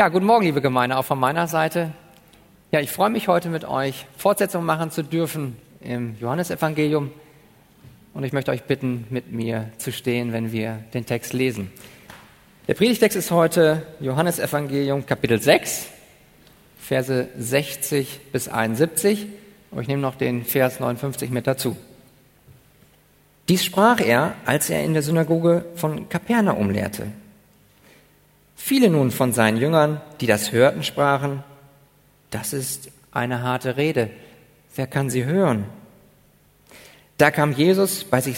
Ja, guten Morgen, liebe Gemeinde, auch von meiner Seite. Ja, ich freue mich heute mit euch Fortsetzung machen zu dürfen im Johannesevangelium. Und ich möchte euch bitten, mit mir zu stehen, wenn wir den Text lesen. Der Predigtext ist heute Johannesevangelium Kapitel 6, Verse 60 bis 71. Und ich nehme noch den Vers 59 mit dazu. Dies sprach er, als er in der Synagoge von Kapernaum lehrte. Viele nun von seinen Jüngern, die das hörten, sprachen, das ist eine harte Rede. Wer kann sie hören? Da kam Jesus bei sich,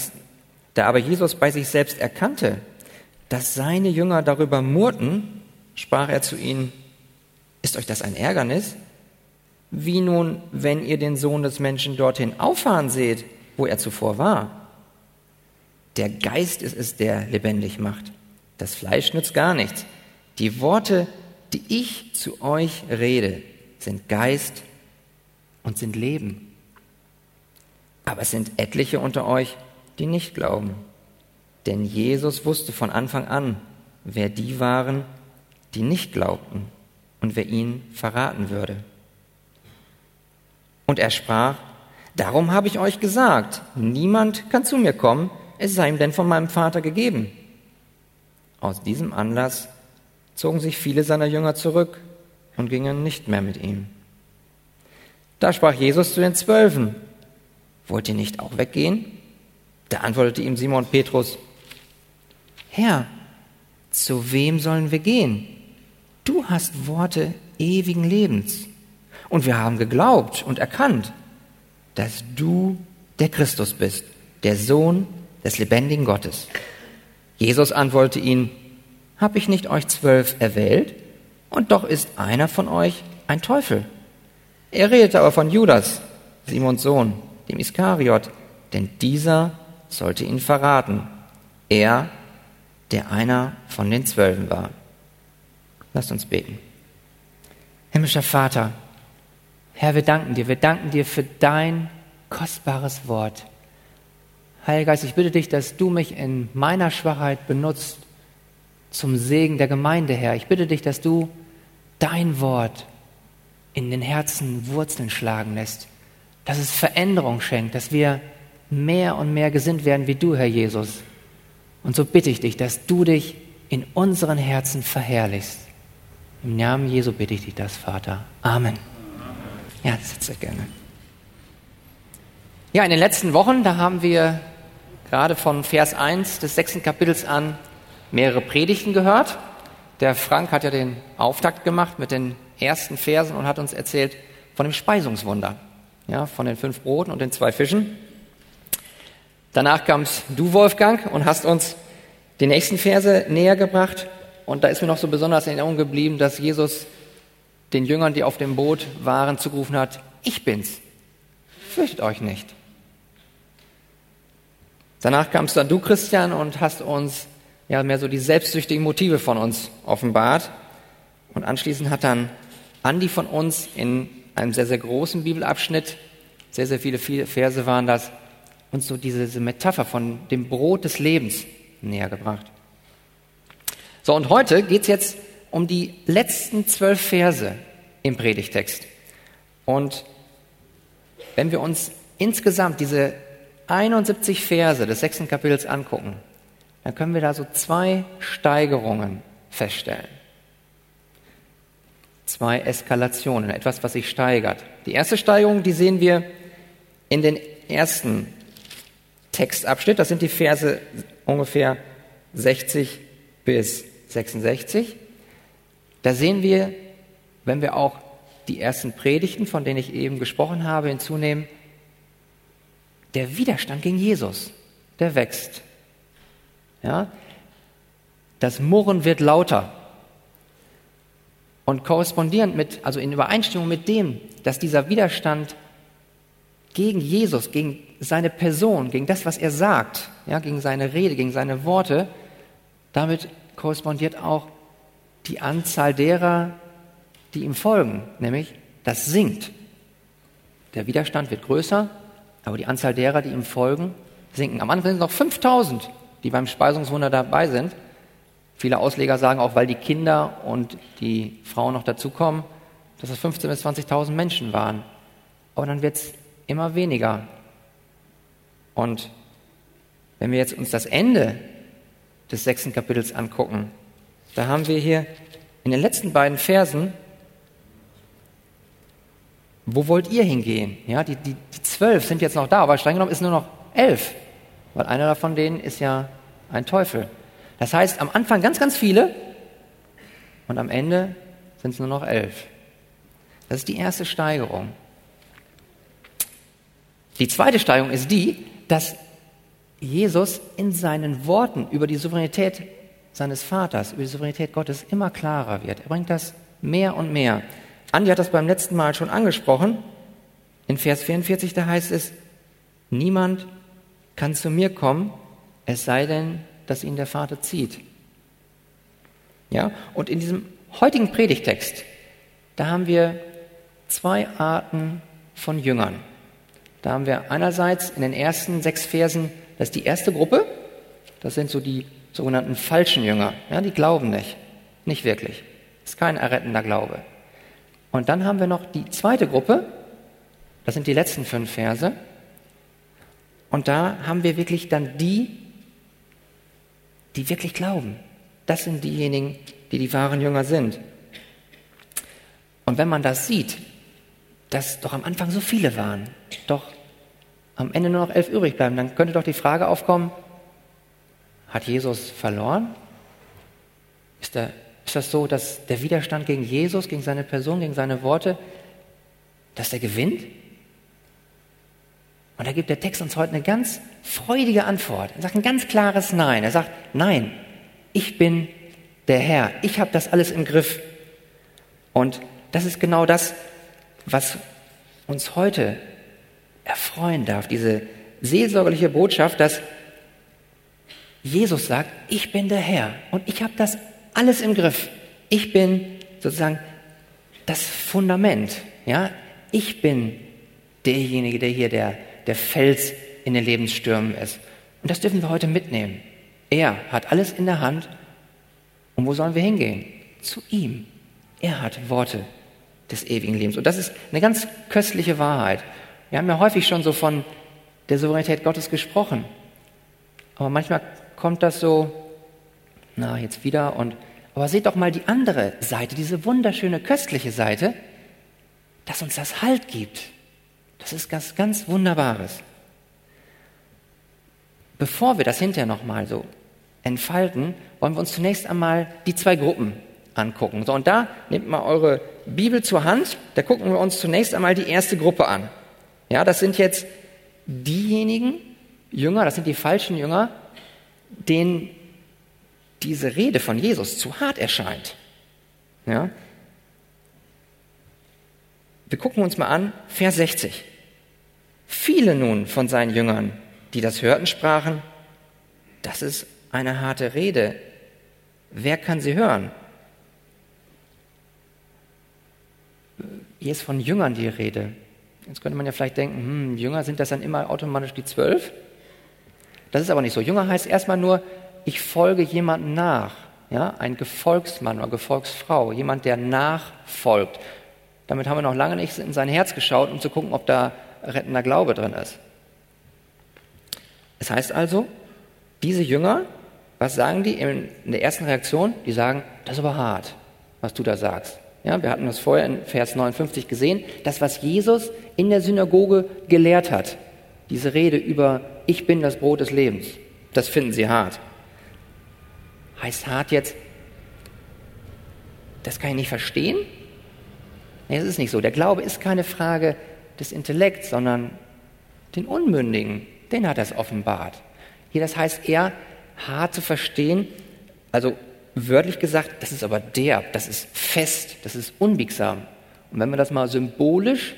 da aber Jesus bei sich selbst erkannte, dass seine Jünger darüber murrten, sprach er zu ihnen, ist euch das ein Ärgernis? Wie nun, wenn ihr den Sohn des Menschen dorthin auffahren seht, wo er zuvor war? Der Geist ist es, der lebendig macht. Das Fleisch nützt gar nichts. Die Worte, die ich zu euch rede, sind Geist und sind Leben. Aber es sind etliche unter euch, die nicht glauben. Denn Jesus wusste von Anfang an, wer die waren, die nicht glaubten und wer ihn verraten würde. Und er sprach, darum habe ich euch gesagt, niemand kann zu mir kommen, es sei ihm denn von meinem Vater gegeben. Aus diesem Anlass zogen sich viele seiner Jünger zurück und gingen nicht mehr mit ihm. Da sprach Jesus zu den Zwölfen, wollt ihr nicht auch weggehen? Da antwortete ihm Simon Petrus, Herr, zu wem sollen wir gehen? Du hast Worte ewigen Lebens. Und wir haben geglaubt und erkannt, dass du der Christus bist, der Sohn des lebendigen Gottes. Jesus antwortete ihn, hab ich nicht euch zwölf erwählt? Und doch ist einer von euch ein Teufel. Er redete aber von Judas, Simons Sohn, dem Iskariot, denn dieser sollte ihn verraten. Er, der einer von den Zwölfen war. Lasst uns beten. Himmlischer Vater, Herr, wir danken dir, wir danken dir für dein kostbares Wort. Heiliger Geist, ich bitte dich, dass du mich in meiner Schwachheit benutzt, zum Segen der Gemeinde, Herr. Ich bitte dich, dass du dein Wort in den Herzen Wurzeln schlagen lässt, dass es Veränderung schenkt, dass wir mehr und mehr gesinnt werden wie du, Herr Jesus. Und so bitte ich dich, dass du dich in unseren Herzen verherrlichst. Im Namen Jesu bitte ich dich das, Vater. Amen. Ja, euch gerne. Ja, in den letzten Wochen, da haben wir gerade von Vers 1 des sechsten Kapitels an mehrere Predigten gehört. Der Frank hat ja den Auftakt gemacht mit den ersten Versen und hat uns erzählt von dem Speisungswunder, ja, von den fünf Broten und den zwei Fischen. Danach kamst du, Wolfgang, und hast uns die nächsten Verse näher gebracht. Und da ist mir noch so besonders in Erinnerung geblieben, dass Jesus den Jüngern, die auf dem Boot waren, zugerufen hat, ich bin's. Fürchtet euch nicht. Danach kamst dann du, Christian, und hast uns ja mehr so die selbstsüchtigen Motive von uns offenbart. Und anschließend hat dann Andi von uns in einem sehr, sehr großen Bibelabschnitt, sehr, sehr viele, viele Verse waren das, uns so diese, diese Metapher von dem Brot des Lebens näher gebracht. So, und heute geht's jetzt um die letzten zwölf Verse im Predigtext. Und wenn wir uns insgesamt diese 71 Verse des sechsten Kapitels angucken, dann können wir da so zwei Steigerungen feststellen. Zwei Eskalationen, etwas, was sich steigert. Die erste Steigerung, die sehen wir in den ersten Textabschnitt. Das sind die Verse ungefähr 60 bis 66. Da sehen wir, wenn wir auch die ersten Predigten, von denen ich eben gesprochen habe, hinzunehmen, der Widerstand gegen Jesus, der wächst. Ja? Das Murren wird lauter. Und korrespondierend mit, also in Übereinstimmung mit dem, dass dieser Widerstand gegen Jesus, gegen seine Person, gegen das, was er sagt, ja, gegen seine Rede, gegen seine Worte, damit korrespondiert auch die Anzahl derer, die ihm folgen, nämlich das sinkt. Der Widerstand wird größer, aber die Anzahl derer, die ihm folgen, sinken. Am Anfang sind es noch 5000 die beim Speisungswunder dabei sind. Viele Ausleger sagen auch, weil die Kinder und die Frauen noch dazukommen, dass es 15.000 bis 20.000 Menschen waren. Aber dann wird es immer weniger. Und wenn wir jetzt uns das Ende des sechsten Kapitels angucken, da haben wir hier in den letzten beiden Versen, wo wollt ihr hingehen? Ja, die, die, die zwölf sind jetzt noch da, aber streng genommen ist nur noch elf, weil einer davon denen ist ja ein Teufel. Das heißt, am Anfang ganz, ganz viele und am Ende sind es nur noch elf. Das ist die erste Steigerung. Die zweite Steigerung ist die, dass Jesus in seinen Worten über die Souveränität seines Vaters, über die Souveränität Gottes immer klarer wird. Er bringt das mehr und mehr. Andi hat das beim letzten Mal schon angesprochen. In Vers 44, da heißt es, niemand kann zu mir kommen, es sei denn, dass ihn der Vater zieht. Ja, und in diesem heutigen Predigtext, da haben wir zwei Arten von Jüngern. Da haben wir einerseits in den ersten sechs Versen, das ist die erste Gruppe, das sind so die sogenannten falschen Jünger. Ja, die glauben nicht, nicht wirklich. Das ist kein errettender Glaube. Und dann haben wir noch die zweite Gruppe, das sind die letzten fünf Verse. Und da haben wir wirklich dann die, die wirklich glauben. Das sind diejenigen, die die wahren Jünger sind. Und wenn man das sieht, dass doch am Anfang so viele waren, doch am Ende nur noch elf übrig bleiben, dann könnte doch die Frage aufkommen, hat Jesus verloren? Ist, der, ist das so, dass der Widerstand gegen Jesus, gegen seine Person, gegen seine Worte, dass er gewinnt? Und da gibt der Text uns heute eine ganz freudige Antwort. Er sagt ein ganz klares Nein. Er sagt, nein, ich bin der Herr. Ich habe das alles im Griff. Und das ist genau das, was uns heute erfreuen darf, diese seelsorgerliche Botschaft, dass Jesus sagt, ich bin der Herr und ich habe das alles im Griff. Ich bin sozusagen das Fundament. Ja, ich bin derjenige, der hier der, der Fels in den Lebensstürmen ist. Und das dürfen wir heute mitnehmen. Er hat alles in der Hand. Und wo sollen wir hingehen? Zu ihm. Er hat Worte des ewigen Lebens. Und das ist eine ganz köstliche Wahrheit. Wir haben ja häufig schon so von der Souveränität Gottes gesprochen. Aber manchmal kommt das so, na, jetzt wieder und, aber seht doch mal die andere Seite, diese wunderschöne, köstliche Seite, dass uns das Halt gibt. Das ist ganz, ganz Wunderbares. Bevor wir das hinterher nochmal so entfalten, wollen wir uns zunächst einmal die zwei Gruppen angucken. So, und da nehmt mal eure Bibel zur Hand, da gucken wir uns zunächst einmal die erste Gruppe an. Ja, das sind jetzt diejenigen Jünger, das sind die falschen Jünger, denen diese Rede von Jesus zu hart erscheint. Ja? Wir gucken uns mal an, Vers 60. Viele nun von seinen Jüngern, die das hörten, sprachen, das ist eine harte Rede. Wer kann sie hören? Hier ist von Jüngern die Rede. Jetzt könnte man ja vielleicht denken, hm, Jünger sind das dann immer automatisch die zwölf? Das ist aber nicht so. Jünger heißt erstmal nur, ich folge jemandem nach. Ja, ein Gefolgsmann oder Gefolgsfrau, jemand, der nachfolgt. Damit haben wir noch lange nicht in sein Herz geschaut, um zu gucken, ob da rettender Glaube drin ist. Es heißt also, diese Jünger, was sagen die in der ersten Reaktion? Die sagen, das ist aber hart, was du da sagst. Ja, wir hatten das vorher in Vers 59 gesehen, das, was Jesus in der Synagoge gelehrt hat, diese Rede über Ich bin das Brot des Lebens, das finden sie hart. Heißt hart jetzt, das kann ich nicht verstehen? Nee, das ist nicht so. Der Glaube ist keine Frage des Intellekts, sondern den Unmündigen, den hat er es offenbart. Hier, das heißt eher hart zu verstehen, also wörtlich gesagt, das ist aber derb, das ist fest, das ist unbiegsam. Und wenn wir das mal symbolisch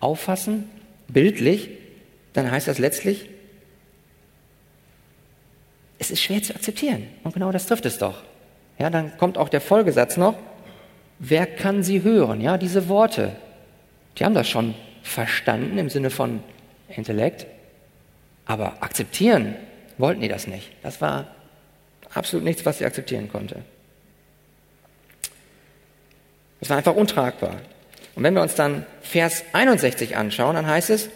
auffassen, bildlich, dann heißt das letztlich, es ist schwer zu akzeptieren. Und genau das trifft es doch. Ja, dann kommt auch der Folgesatz noch, wer kann sie hören? Ja, diese Worte, die haben das schon verstanden im Sinne von Intellekt, aber akzeptieren wollten die das nicht. Das war absolut nichts, was sie akzeptieren konnte. Es war einfach untragbar. Und wenn wir uns dann Vers 61 anschauen, dann heißt es,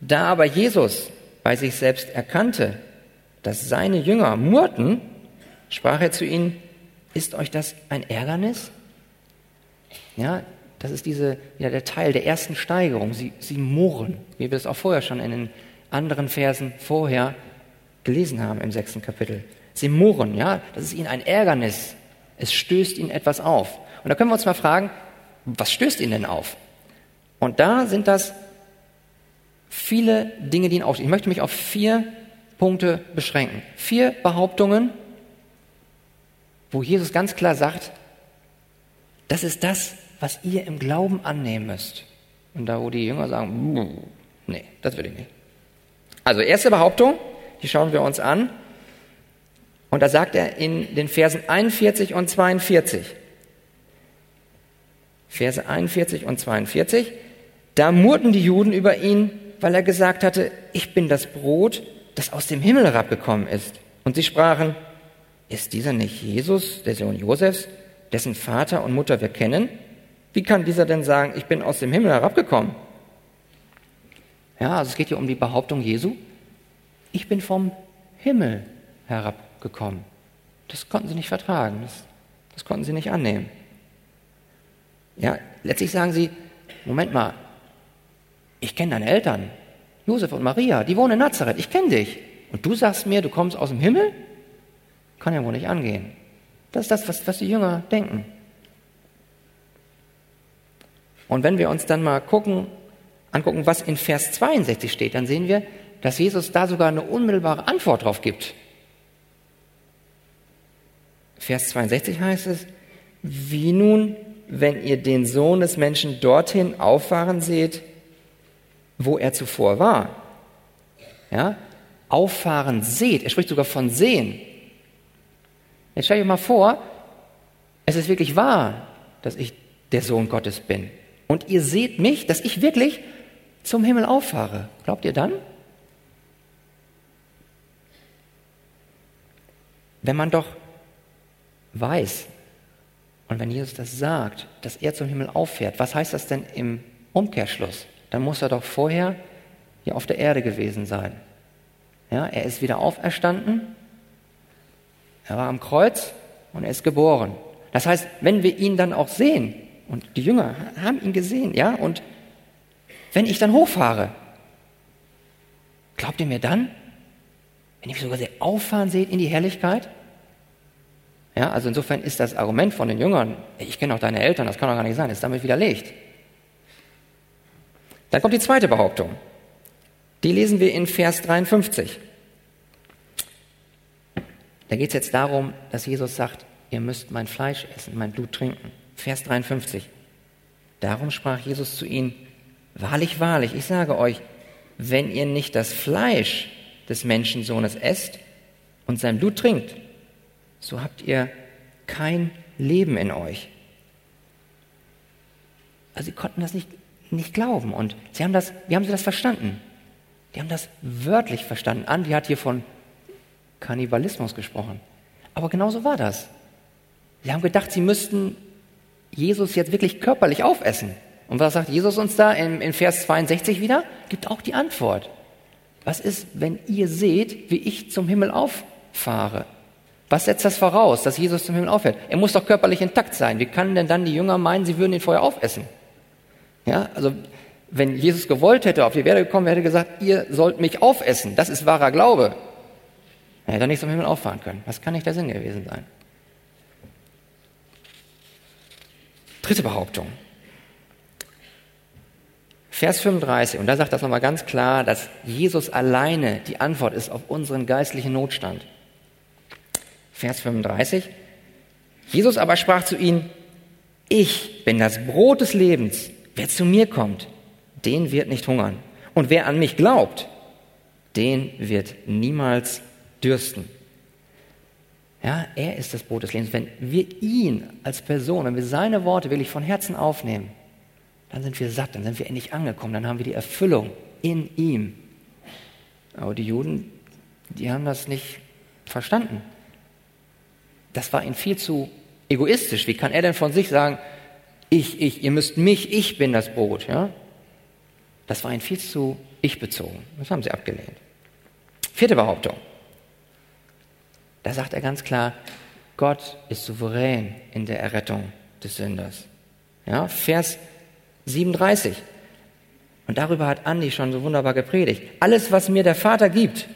da aber Jesus bei sich selbst erkannte, dass seine Jünger murrten, sprach er zu ihnen, ist euch das ein Ärgernis? Ja, das ist diese, ja, der Teil der ersten Steigerung. Sie, sie murren, wie wir es auch vorher schon in den anderen Versen vorher gelesen haben im sechsten Kapitel. Sie murren, ja, das ist ihnen ein Ärgernis. Es stößt ihnen etwas auf. Und da können wir uns mal fragen, was stößt ihnen denn auf? Und da sind das viele Dinge, die ihn aufstehen. Ich möchte mich auf vier Punkte beschränken. Vier Behauptungen, wo Jesus ganz klar sagt, das ist das, was ihr im Glauben annehmen müsst. Und da, wo die Jünger sagen, nee, das will ich nicht. Also erste Behauptung, die schauen wir uns an. Und da sagt er in den Versen 41 und 42, Verse 41 und 42, da murrten die Juden über ihn, weil er gesagt hatte, ich bin das Brot, das aus dem Himmel herabgekommen ist. Und sie sprachen, ist dieser nicht Jesus, der Sohn Josefs, dessen Vater und Mutter wir kennen? Wie kann dieser denn sagen, ich bin aus dem Himmel herabgekommen? Ja, also es geht hier um die Behauptung Jesu, ich bin vom Himmel herabgekommen. Das konnten sie nicht vertragen, das, das konnten sie nicht annehmen. Ja, letztlich sagen sie, Moment mal, ich kenne deine Eltern, Josef und Maria, die wohnen in Nazareth, ich kenne dich. Und du sagst mir, du kommst aus dem Himmel? Kann ja wohl nicht angehen. Das ist das, was, was die Jünger denken. Und wenn wir uns dann mal gucken, angucken, was in Vers 62 steht, dann sehen wir, dass Jesus da sogar eine unmittelbare Antwort drauf gibt. Vers 62 heißt es, wie nun, wenn ihr den Sohn des Menschen dorthin auffahren seht, wo er zuvor war. Ja? Auffahren seht. Er spricht sogar von sehen. Jetzt stell dir mal vor, es ist wirklich wahr, dass ich der Sohn Gottes bin. Und ihr seht mich, dass ich wirklich zum Himmel auffahre. Glaubt ihr dann? Wenn man doch weiß, und wenn Jesus das sagt, dass er zum Himmel auffährt, was heißt das denn im Umkehrschluss? Dann muss er doch vorher hier auf der Erde gewesen sein. Ja, er ist wieder auferstanden, er war am Kreuz und er ist geboren. Das heißt, wenn wir ihn dann auch sehen, und die Jünger haben ihn gesehen, ja, und wenn ich dann hochfahre, glaubt ihr mir dann, wenn ihr mich sogar sehr auffahren seht in die Herrlichkeit? Ja, also insofern ist das Argument von den Jüngern, ich kenne auch deine Eltern, das kann doch gar nicht sein, ist damit widerlegt. Dann kommt die zweite Behauptung. Die lesen wir in Vers 53. Da geht es jetzt darum, dass Jesus sagt, ihr müsst mein Fleisch essen, mein Blut trinken. Vers 53. Darum sprach Jesus zu ihnen, wahrlich, wahrlich, ich sage euch, wenn ihr nicht das Fleisch des Menschensohnes esst und sein Blut trinkt, so habt ihr kein Leben in euch. Also sie konnten das nicht, nicht glauben und sie haben das, wie haben sie das verstanden? Die haben das wörtlich verstanden. Andi hat hier von Kannibalismus gesprochen. Aber genauso war das. Sie haben gedacht, sie müssten Jesus jetzt wirklich körperlich aufessen. Und was sagt Jesus uns da in, in Vers 62 wieder? Gibt auch die Antwort. Was ist, wenn ihr seht, wie ich zum Himmel auffahre? Was setzt das voraus, dass Jesus zum Himmel auffährt? Er muss doch körperlich intakt sein. Wie kann denn dann die Jünger meinen, sie würden ihn vorher aufessen? Ja, also wenn Jesus gewollt hätte, auf die Erde gekommen wäre, hätte gesagt, ihr sollt mich aufessen. Das ist wahrer Glaube. Er hätte nicht zum Himmel auffahren können. Was kann nicht der Sinn gewesen sein? Dritte Behauptung. Vers 35, und da sagt das nochmal ganz klar, dass Jesus alleine die Antwort ist auf unseren geistlichen Notstand. Vers 35. Jesus aber sprach zu ihnen, ich bin das Brot des Lebens. Wer zu mir kommt, den wird nicht hungern. Und wer an mich glaubt, den wird niemals dürsten. Ja, er ist das Brot des Lebens. Wenn wir ihn als Person, wenn wir seine Worte wirklich von Herzen aufnehmen, dann sind wir satt, dann sind wir endlich angekommen, dann haben wir die Erfüllung in ihm. Aber die Juden, die haben das nicht verstanden. Das war ihm viel zu egoistisch. Wie kann er denn von sich sagen, ich, ich, ihr müsst mich, ich bin das Brot, ja? Das war ihm viel zu ich bezogen. Das haben sie abgelehnt. Vierte Behauptung. Da sagt er ganz klar, Gott ist souverän in der Errettung des Sünders. Ja, Vers 37. Und darüber hat Andi schon so wunderbar gepredigt. Alles, was mir der Vater gibt,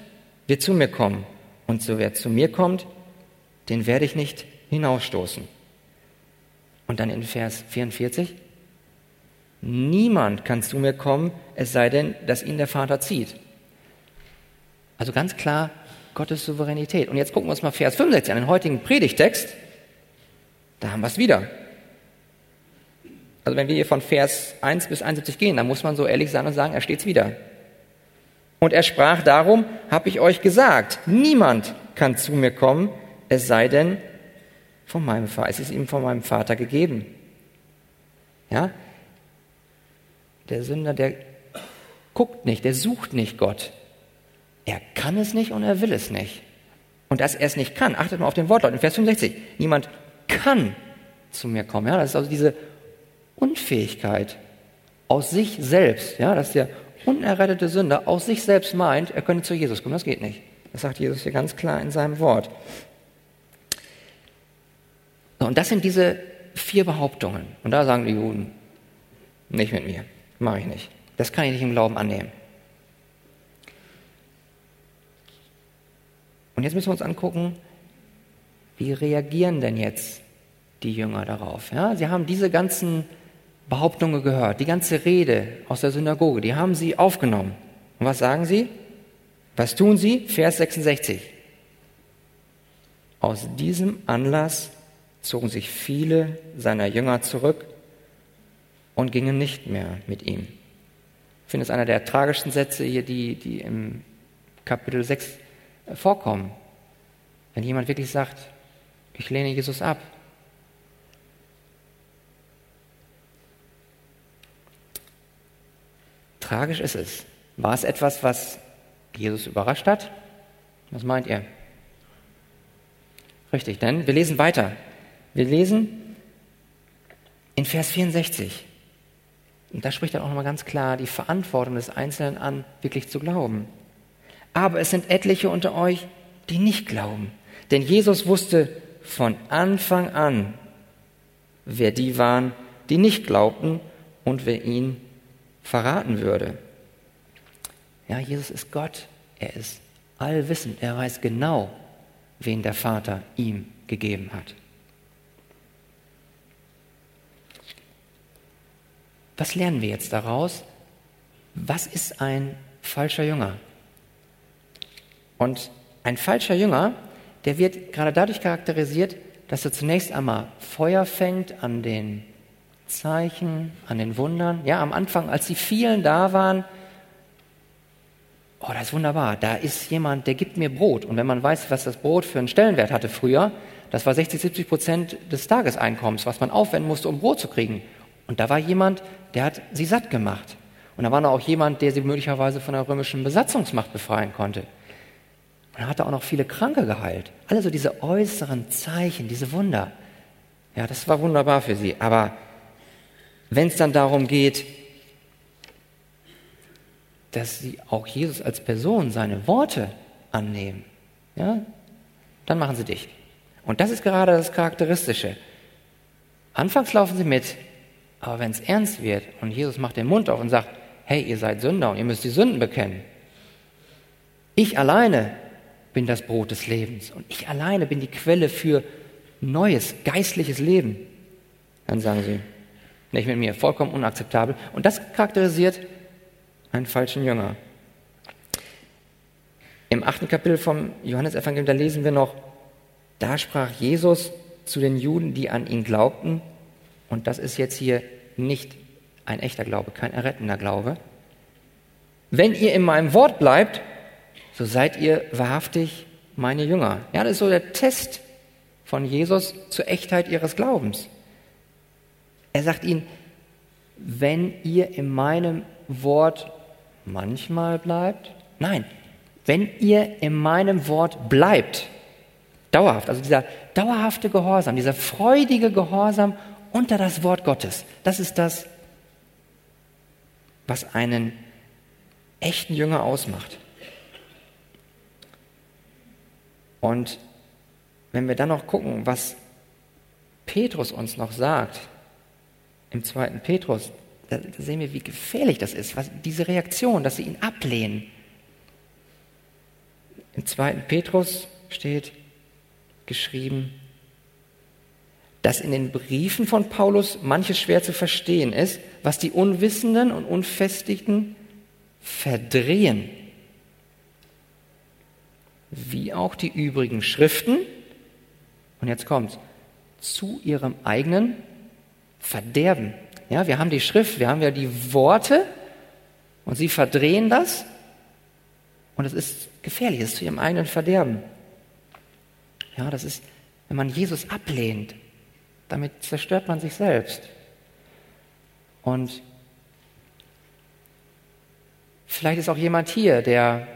wird zu mir kommen. Und so wer zu mir kommt, den werde ich nicht hinausstoßen. Und dann in Vers 44. Niemand kann zu mir kommen, es sei denn, dass ihn der Vater zieht. Also ganz klar Gottes Souveränität. Und jetzt gucken wir uns mal Vers 65 an, den heutigen Predigtext. Da haben wir es wieder. Also wenn wir hier von Vers 1 bis 71 gehen, dann muss man so ehrlich sein und sagen, er steht's wieder. Und er sprach darum, habe ich euch gesagt, niemand kann zu mir kommen, es sei denn von meinem Vater. Es ist ihm von meinem Vater gegeben. Ja? Der Sünder, der guckt nicht, der sucht nicht Gott. Er kann es nicht und er will es nicht. Und dass er es nicht kann, achtet mal auf den Wortlaut in Vers 65. Niemand kann zu mir kommen. Ja, das ist also diese Unfähigkeit aus sich selbst, ja, dass der unerrettete Sünder aus sich selbst meint, er könnte zu Jesus kommen. Das geht nicht. Das sagt Jesus hier ganz klar in seinem Wort. Und das sind diese vier Behauptungen. Und da sagen die Juden, nicht mit mir, mache ich nicht. Das kann ich nicht im Glauben annehmen. Und jetzt müssen wir uns angucken, wie reagieren denn jetzt die Jünger darauf? Ja, sie haben diese ganzen Behauptungen gehört, die ganze Rede aus der Synagoge, die haben sie aufgenommen. Und was sagen sie? Was tun sie? Vers 66. Aus diesem Anlass zogen sich viele seiner Jünger zurück und gingen nicht mehr mit ihm. Ich finde es einer der tragischsten Sätze hier, die, die im Kapitel 6 vorkommen. Wenn jemand wirklich sagt, ich lehne Jesus ab. Tragisch ist es. War es etwas, was Jesus überrascht hat? Was meint ihr? Richtig, denn wir lesen weiter. Wir lesen in Vers 64. Und da spricht er auch nochmal ganz klar die Verantwortung des Einzelnen an, wirklich zu glauben. Aber es sind etliche unter euch, die nicht glauben. Denn Jesus wusste von Anfang an, wer die waren, die nicht glaubten und wer ihn verraten würde. Ja, Jesus ist Gott. Er ist allwissend. Er weiß genau, wen der Vater ihm gegeben hat. Was lernen wir jetzt daraus? Was ist ein falscher Jünger? Und ein falscher Jünger, der wird gerade dadurch charakterisiert, dass er zunächst einmal Feuer fängt an den Zeichen, an den Wundern. Ja, am Anfang, als die vielen da waren, oh, das ist wunderbar, da ist jemand, der gibt mir Brot. Und wenn man weiß, was das Brot für einen Stellenwert hatte früher, das war 60, 70 Prozent des Tageseinkommens, was man aufwenden musste, um Brot zu kriegen. Und da war jemand, der hat sie satt gemacht. Und da war noch auch jemand, der sie möglicherweise von der römischen Besatzungsmacht befreien konnte. Und er hatte auch noch viele Kranke geheilt. Alle so diese äußeren Zeichen, diese Wunder. Ja, das war wunderbar für sie. Aber wenn es dann darum geht, dass sie auch Jesus als Person seine Worte annehmen, ja, dann machen sie dicht. Und das ist gerade das Charakteristische. Anfangs laufen sie mit, aber wenn es ernst wird und Jesus macht den Mund auf und sagt, hey, ihr seid Sünder und ihr müsst die Sünden bekennen. Ich alleine bin das Brot des Lebens und ich alleine bin die Quelle für neues, geistliches Leben. Dann sagen sie, nicht mit mir, vollkommen unakzeptabel. Und das charakterisiert einen falschen Jünger. Im achten Kapitel vom Johannesevangelium, da lesen wir noch, da sprach Jesus zu den Juden, die an ihn glaubten, und das ist jetzt hier nicht ein echter Glaube, kein errettender Glaube. Wenn ihr in meinem Wort bleibt, so seid ihr wahrhaftig meine Jünger. Ja, das ist so der Test von Jesus zur Echtheit ihres Glaubens. Er sagt ihnen, wenn ihr in meinem Wort manchmal bleibt, nein, wenn ihr in meinem Wort bleibt, Dauerhaft, also dieser dauerhafte Gehorsam, dieser freudige Gehorsam unter das Wort Gottes. Das ist das, was einen echten Jünger ausmacht. Und wenn wir dann noch gucken, was Petrus uns noch sagt, im zweiten Petrus, da, sehen wir, wie gefährlich das ist, was, diese Reaktion, dass sie ihn ablehnen. Im zweiten Petrus steht geschrieben, dass in den Briefen von Paulus manches schwer zu verstehen ist, was die Unwissenden und Unfestigten verdrehen, wie auch die übrigen Schriften, und jetzt kommt's, zu ihrem eigenen Verderben. Ja, wir haben die Schrift, wir haben ja die Worte und sie verdrehen das und es ist gefährlich, es ist zu ihrem eigenen Verderben. Ja, das ist, wenn man Jesus ablehnt, damit zerstört man sich selbst. Und vielleicht ist auch jemand hier, der,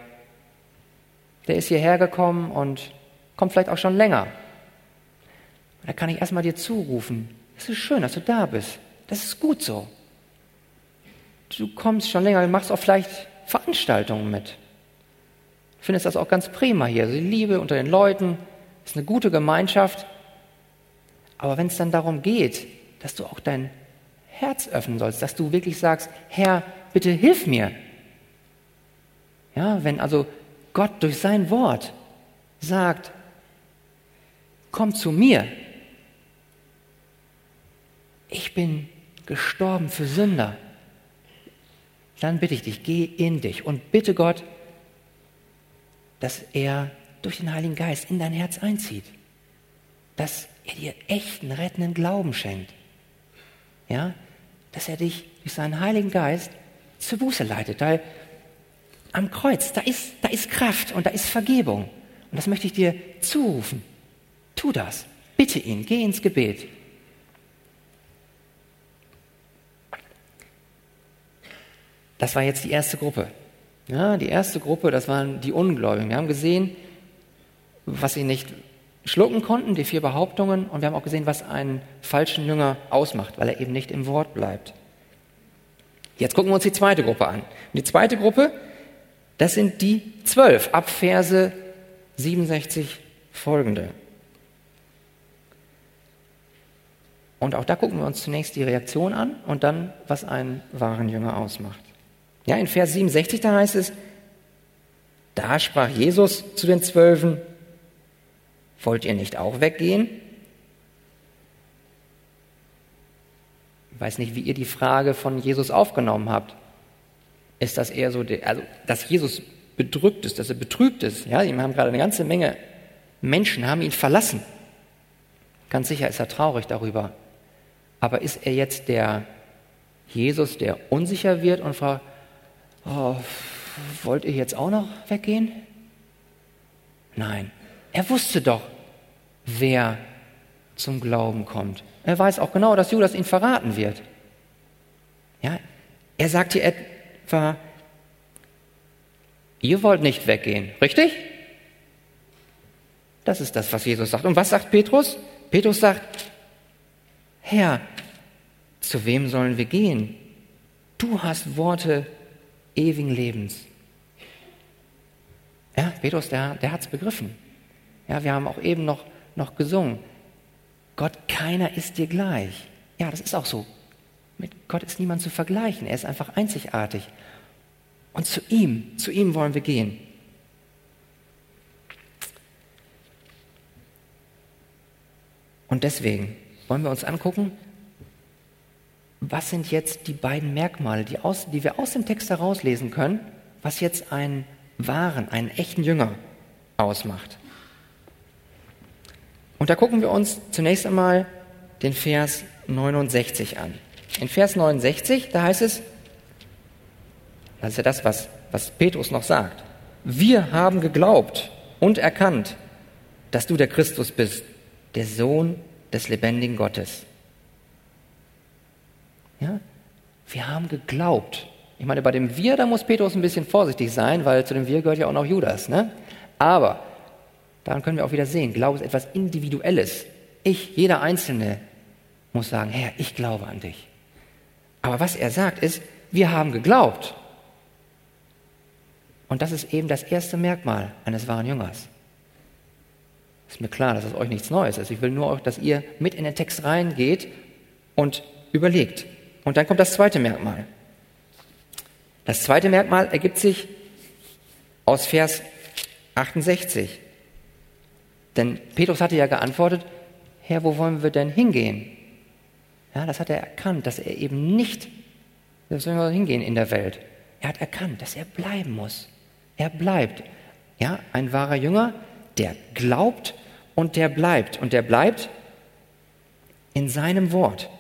der ist hierher gekommen und kommt vielleicht auch schon länger. Da kann ich erstmal dir zurufen, es ist schön, dass du da bist. Das ist gut so. Du kommst schon länger, du machst auch vielleicht Veranstaltungen mit. Du findest das auch ganz prima hier. Also die Liebe unter den Leuten ist eine gute Gemeinschaft. Aber wenn es dann darum geht, dass du auch dein Herz öffnen sollst, dass du wirklich sagst, Herr, bitte hilf mir. Ja, wenn also Gott durch sein Wort sagt, komm zu mir. Ich bin gestorben für Sünder. Dann bitte ich dich, geh in dich und bitte Gott, dass er durch den Heiligen Geist in dein Herz einzieht. Dass er dir echten, rettenden Glauben schenkt. Ja, dass er dich durch seinen Heiligen Geist zur Buße leitet. Weil am Kreuz, da ist, da ist Kraft und da ist Vergebung. Und das möchte ich dir zurufen. Tu das. Bitte ihn, geh ins Gebet. Das war jetzt die erste Gruppe. Ja, die erste Gruppe, das waren die Ungläubigen. Wir haben gesehen, was sie nicht schlucken konnten, die vier Behauptungen, und wir haben auch gesehen, was einen falschen Jünger ausmacht, weil er eben nicht im Wort bleibt. Jetzt gucken wir uns die zweite Gruppe an. Und die zweite Gruppe, das sind die zwölf, ab Verse 67 folgende. Und auch da gucken wir uns zunächst die Reaktion an und dann, was einen wahren Jünger ausmacht. Ja, in Vers 67, da heißt es, da sprach Jesus zu den Zwölfen, wollt ihr nicht auch weggehen? Ich weiß nicht, wie ihr die Frage von Jesus aufgenommen habt. Ist das eher so, also, dass Jesus bedrückt ist, dass er betrübt ist? Ja, ihm haben gerade eine ganze Menge Menschen haben ihn verlassen. Ganz sicher ist er traurig darüber. Aber ist er jetzt der Jesus, der unsicher wird und fragt, oh, wollt ihr jetzt auch noch weggehen? Nein, er wusste doch, wer zum Glauben kommt. Er weiß auch genau, dass Judas ihn verraten wird. Ja, er sagt hier etwa, ihr wollt nicht weggehen, richtig? Das ist das, was Jesus sagt. Und was sagt Petrus? Petrus sagt, Herr, zu wem sollen wir gehen? Du hast Worte ewigen Lebens. Ja, Petrus, der, der hat es begriffen. Ja, wir haben auch eben noch, noch gesungen. Gott, keiner ist dir gleich. Ja, das ist auch so. Mit Gott ist niemand zu vergleichen. Er ist einfach einzigartig. Und zu ihm, zu ihm wollen wir gehen. Und deswegen wollen wir uns angucken, was sind jetzt die beiden Merkmale, die, aus, die wir aus dem Text herauslesen können, was jetzt einen wahren, einen echten Jünger ausmacht. Und da gucken wir uns zunächst einmal den Vers 69 an. In Vers 69, da heißt es, das ist ja das, was, was Petrus noch sagt. Wir haben geglaubt und erkannt, dass du der Christus bist, der Sohn des lebendigen Gottes. Ja? Wir haben geglaubt. Ich meine, bei dem Wir, da muss Petrus ein bisschen vorsichtig sein, weil zu dem Wir gehört ja auch noch Judas. Ne? Aber Daran können wir auch wieder sehen, Glaube ist etwas Individuelles. Ich, jeder Einzelne, muss sagen, Herr, ich glaube an dich. Aber was er sagt ist, wir haben geglaubt. Und das ist eben das erste Merkmal eines wahren Jüngers. Ist mir klar, dass es euch nichts Neues ist. Ich will nur, dass ihr mit in den Text reingeht und überlegt. Und dann kommt das zweite Merkmal. Das zweite Merkmal ergibt sich aus Vers 68. Denn Petrus hatte ja geantwortet, Herr, wo wollen wir denn hingehen? Ja, das hat er erkannt, dass er eben nicht, hingehen in der Welt? Er hat erkannt, dass er bleiben muss. Er bleibt. Ja, ein wahrer Jünger, der glaubt und der bleibt. Und der bleibt in seinem Wort.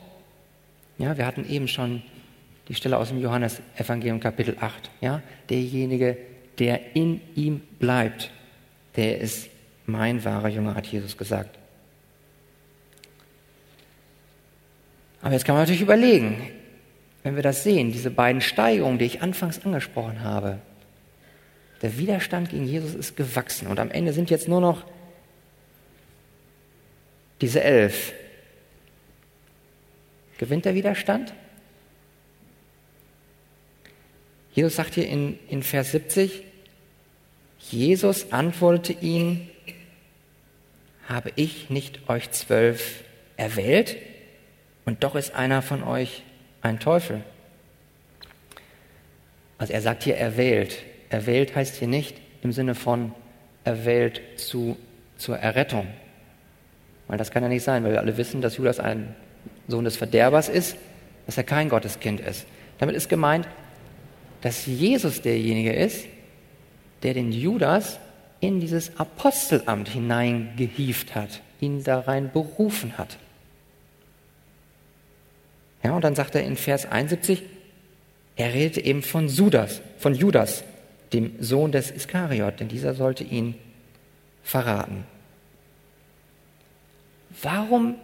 Ja, wir hatten eben schon die Stelle aus dem Johannesevangelium Kapitel 8. Ja, derjenige, der in ihm bleibt, der ist mein wahrer Jünger, hat Jesus gesagt. Aber jetzt kann man natürlich überlegen, wenn wir das sehen, diese beiden Steigerungen, die ich anfangs angesprochen habe, der Widerstand gegen Jesus ist gewachsen und am Ende sind jetzt nur noch diese elf. Gewinnt der Widerstand? Jesus sagt hier in, in Vers 70, Jesus antwortete ihn, habe ich nicht euch zwölf erwählt? Und doch ist einer von euch ein Teufel. Also er sagt hier erwählt. Erwählt heißt hier nicht im Sinne von erwählt zu, zur Errettung. Weil das kann ja nicht sein, weil wir alle wissen, dass Judas ein Sohn des Verderbers ist, dass er kein Gotteskind ist. Damit ist gemeint, dass Jesus derjenige ist, der den Judas in dieses Apostelamt hineingehieft hat, ihn da rein berufen hat. Ja, und dann sagt er in Vers 71, er redete eben von Judas, von Judas, dem Sohn des Iskariot, denn dieser sollte ihn verraten. Warum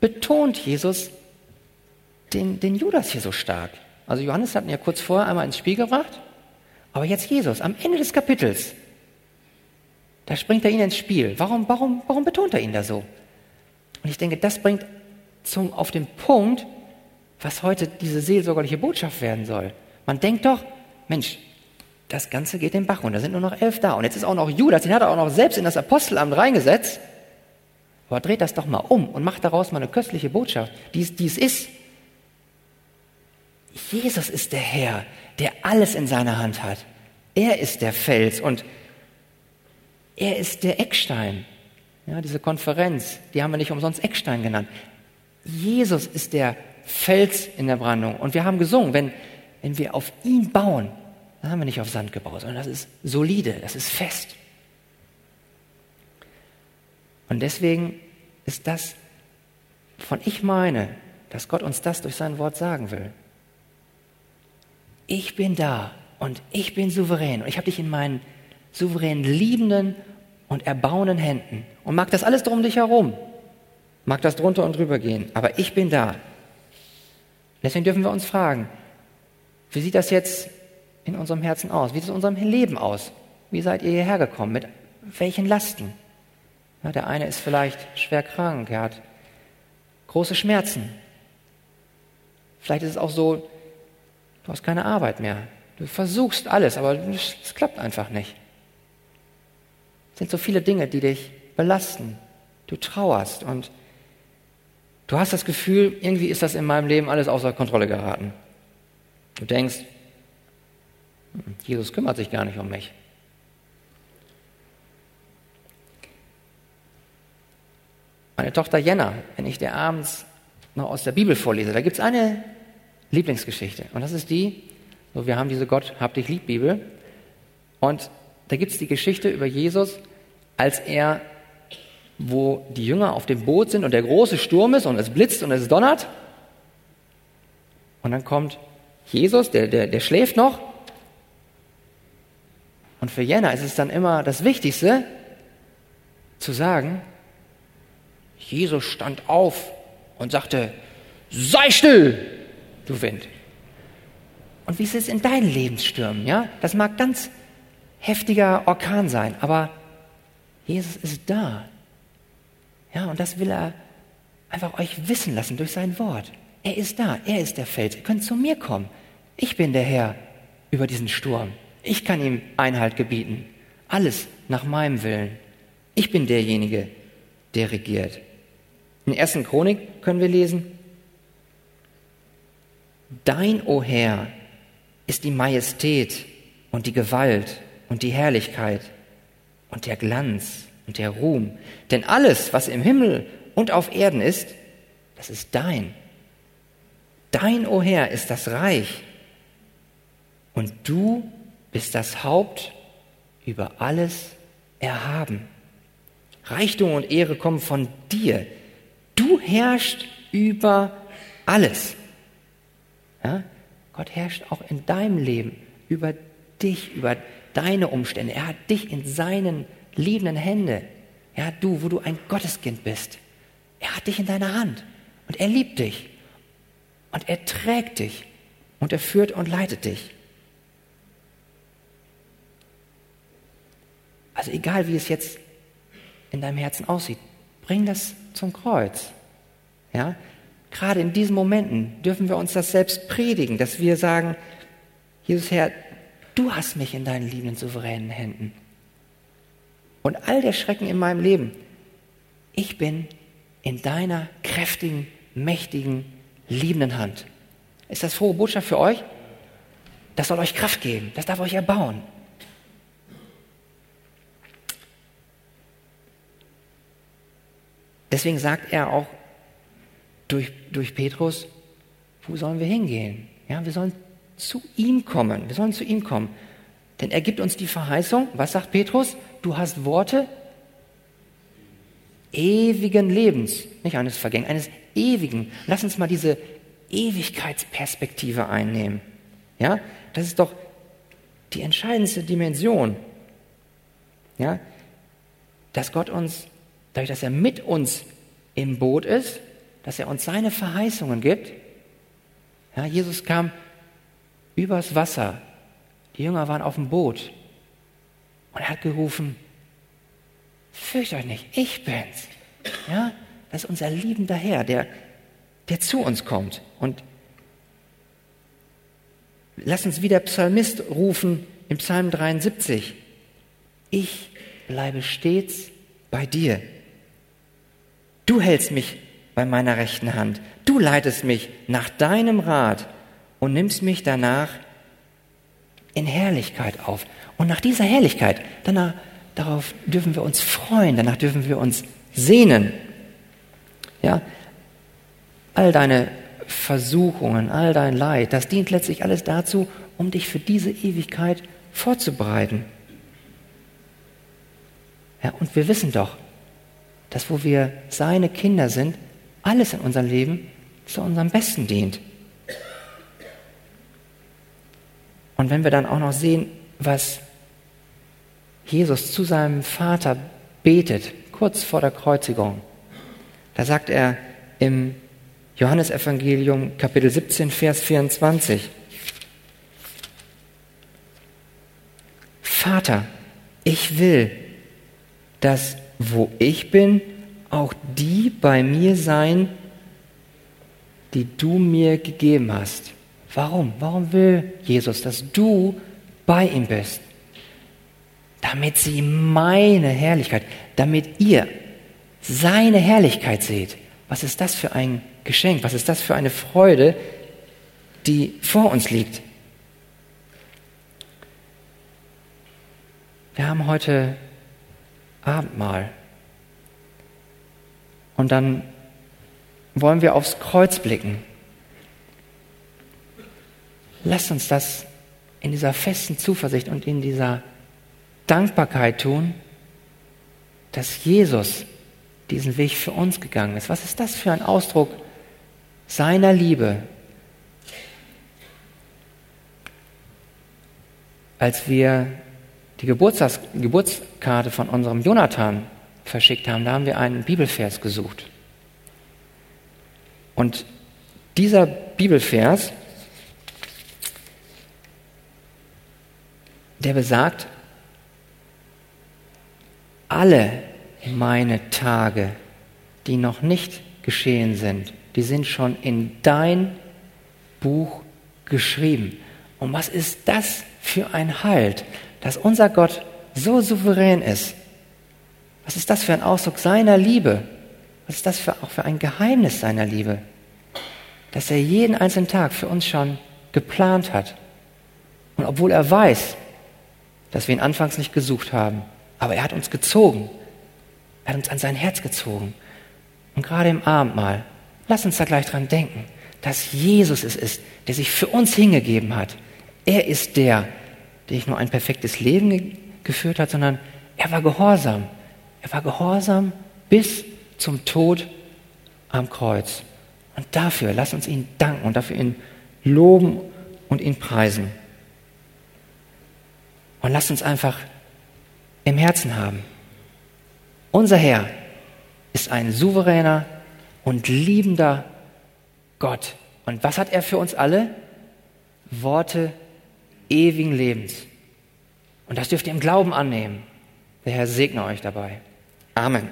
betont Jesus den, den Judas hier so stark? Also Johannes hat ihn ja kurz vorher einmal ins Spiel gebracht, aber jetzt Jesus, am Ende des Kapitels, da springt er ihn ins Spiel. Warum, warum, warum betont er ihn da so? Und ich denke, das bringt zum, auf den Punkt, was heute diese seelsorgerliche Botschaft werden soll. Man denkt doch, Mensch, das Ganze geht den Bach runter, sind nur noch elf da. Und jetzt ist auch noch Judas, den hat er auch noch selbst in das Apostelamt reingesetzt. Aber dreht das doch mal um und macht daraus mal eine köstliche Botschaft, die es ist. Jesus ist der Herr, der alles in seiner Hand hat. Er ist der Fels und er ist der Eckstein. Ja, diese Konferenz, die haben wir nicht umsonst Eckstein genannt. Jesus ist der Fels in der Brandung. Und wir haben gesungen, wenn, wenn wir auf ihn bauen, dann haben wir nicht auf Sand gebaut, sondern das ist solide, das ist fest. Und deswegen ist das, von ich meine, dass Gott uns das durch sein Wort sagen will. Ich bin da und ich bin souverän und ich habe dich in meinen souveränen, liebenden und erbauenden Händen und mag das alles drum dich herum, mag das drunter und drüber gehen, aber ich bin da. Deswegen dürfen wir uns fragen, wie sieht das jetzt in unserem Herzen aus? Wie sieht es in unserem Leben aus? Wie seid ihr hierher gekommen? Mit welchen Lasten? Ja, der eine ist vielleicht schwer krank, er hat große Schmerzen. Vielleicht ist es auch so, du hast keine Arbeit mehr. Du versuchst alles, aber es klappt einfach nicht. Es sind so viele Dinge, die dich belasten. Du trauerst und du hast das Gefühl, irgendwie ist das in meinem Leben alles außer Kontrolle geraten. Du denkst, Jesus kümmert sich gar nicht um mich. Meine Tochter Jenna, wenn ich dir abends noch aus der Bibel vorlese, da gibt es eine Lieblingsgeschichte. Und das ist die, so wir haben diese Gott hab dich lieb Bibel. Und da gibt es die Geschichte über Jesus, als er, wo die Jünger auf dem Boot sind und der große Sturm ist und es blitzt und es donnert. Und dann kommt Jesus, der, der, der schläft noch. Und für Jenna ist es dann immer das Wichtigste, zu sagen, Jesus stand auf und sagte, sei still, du Wind. Und wie ist es in deinen Lebensstürmen? Ja, das mag ganz heftiger Orkan sein, aber Jesus ist da. Ja, und das will er einfach euch wissen lassen durch sein Wort. Er ist da, er ist der Fels. Ihr könnt zu mir kommen. Ich bin der Herr über diesen Sturm. Ich kann ihm Einhalt gebieten. Alles nach meinem Willen. Ich bin derjenige, der regiert. In der ersten Chronik können wir lesen, Dein, o oh Herr, ist die Majestät und die Gewalt und die Herrlichkeit und der Glanz und der Ruhm. Denn alles, was im Himmel und auf Erden ist, das ist dein. Dein, o oh Herr, ist das Reich. Und du bist das Haupt über alles erhaben. Reichtum und Ehre kommen von dir. Du herrschst über alles. Ja? Gott herrscht auch in deinem Leben über dich, über deine Umstände. Er hat dich in seinen liebenden Hände. Ja, du, wo du ein Gotteskind bist. Er hat dich in seiner Hand und er liebt dich und er trägt dich und er führt und leitet dich. Also egal, wie es jetzt in deinem Herzen aussieht, bring das zum Kreuz. Ja, Gerade in diesen Momenten dürfen wir uns das selbst predigen, dass wir sagen, Jesus Herr, du hast mich in deinen liebenden, souveränen Händen. Und all der Schrecken in meinem Leben, ich bin in deiner kräftigen, mächtigen, liebenden Hand. Ist das frohe Botschaft für euch? Das soll euch Kraft geben, das darf euch erbauen. Deswegen sagt er auch durch, durch Petrus, wo sollen wir hingehen? Ja, wir sollen zu ihm kommen. Wir sollen zu ihm kommen. Denn er gibt uns die Verheißung, was sagt Petrus? Du hast Worte ewigen Lebens, nicht eines Vergängen, eines ewigen. Lass uns mal diese Ewigkeitsperspektive einnehmen. Ja, das ist doch die entscheidendste Dimension. Ja, dass Gott uns, dadurch, dass er mit uns im Boot ist, dass er uns seine Verheißungen gibt. Ja, Jesus kam übers Wasser. Die Jünger waren auf dem Boot. Und er hat gerufen, fürcht euch nicht, ich bin's. Ja, das ist unser liebender Herr, der, der zu uns kommt. Und lass uns wieder Psalmist rufen im Psalm 73. Ich bleibe stets bei dir. Du hältst mich bei meiner rechten Hand. Du leitest mich nach deinem Rat und nimmst mich danach in Herrlichkeit auf. Und nach dieser Herrlichkeit, danach, darauf dürfen wir uns freuen, danach dürfen wir uns sehnen. Ja, all deine Versuchungen, all dein Leid, das dient letztlich alles dazu, um dich für diese Ewigkeit vorzubereiten. Ja, und wir wissen doch, dass wo wir seine Kinder sind, alles in unserem Leben zu unserem Besten dient. Und wenn wir dann auch noch sehen, was Jesus zu seinem Vater betet, kurz vor der Kreuzigung, da sagt er im Johannesevangelium Kapitel 17, Vers 24, Vater, ich will, dass wo ich bin, auch die bei mir sein, die du mir gegeben hast. Warum? Warum will Jesus, dass du bei ihm bist? Damit sie meine Herrlichkeit, damit ihr seine Herrlichkeit seht. Was ist das für ein Geschenk? Was ist das für eine Freude, die vor uns liegt? Wir haben heute Abendmahl. Und dann wollen wir aufs Kreuz blicken. Lasst uns das in dieser festen Zuversicht und in dieser Dankbarkeit tun, dass Jesus diesen Weg für uns gegangen ist. Was ist das für ein Ausdruck seiner Liebe? Als wir die Geburtskarte von unserem Jonathan verschickt haben, da haben wir einen Bibelvers gesucht. Und dieser Bibelvers, der besagt, alle meine Tage, die noch nicht geschehen sind, die sind schon in dein Buch geschrieben. Und was ist das für ein Halt, dass unser Gott so souverän ist? Was ist das für ein Ausdruck seiner Liebe? Was ist das für, auch für ein Geheimnis seiner Liebe? Dass er jeden einzelnen Tag für uns schon geplant hat. Und obwohl er weiß, dass wir ihn anfangs nicht gesucht haben, aber er hat uns gezogen. Er hat uns an sein Herz gezogen. Und gerade im Abendmahl, lass uns da gleich dran denken, dass Jesus es ist, der sich für uns hingegeben hat. Er ist der, der nicht nur ein perfektes Leben ge geführt hat, sondern er war gehorsam. Er war gehorsam bis zum Tod am Kreuz. Und dafür, lass uns ihn danken und dafür ihn loben und ihn preisen. Und lass uns einfach im Herzen haben. Unser Herr ist ein souveräner und liebender Gott. Und was hat er für uns alle? Worte ewigen Lebens. Und das dürft ihr im Glauben annehmen. Der Herr segne euch dabei. Amen.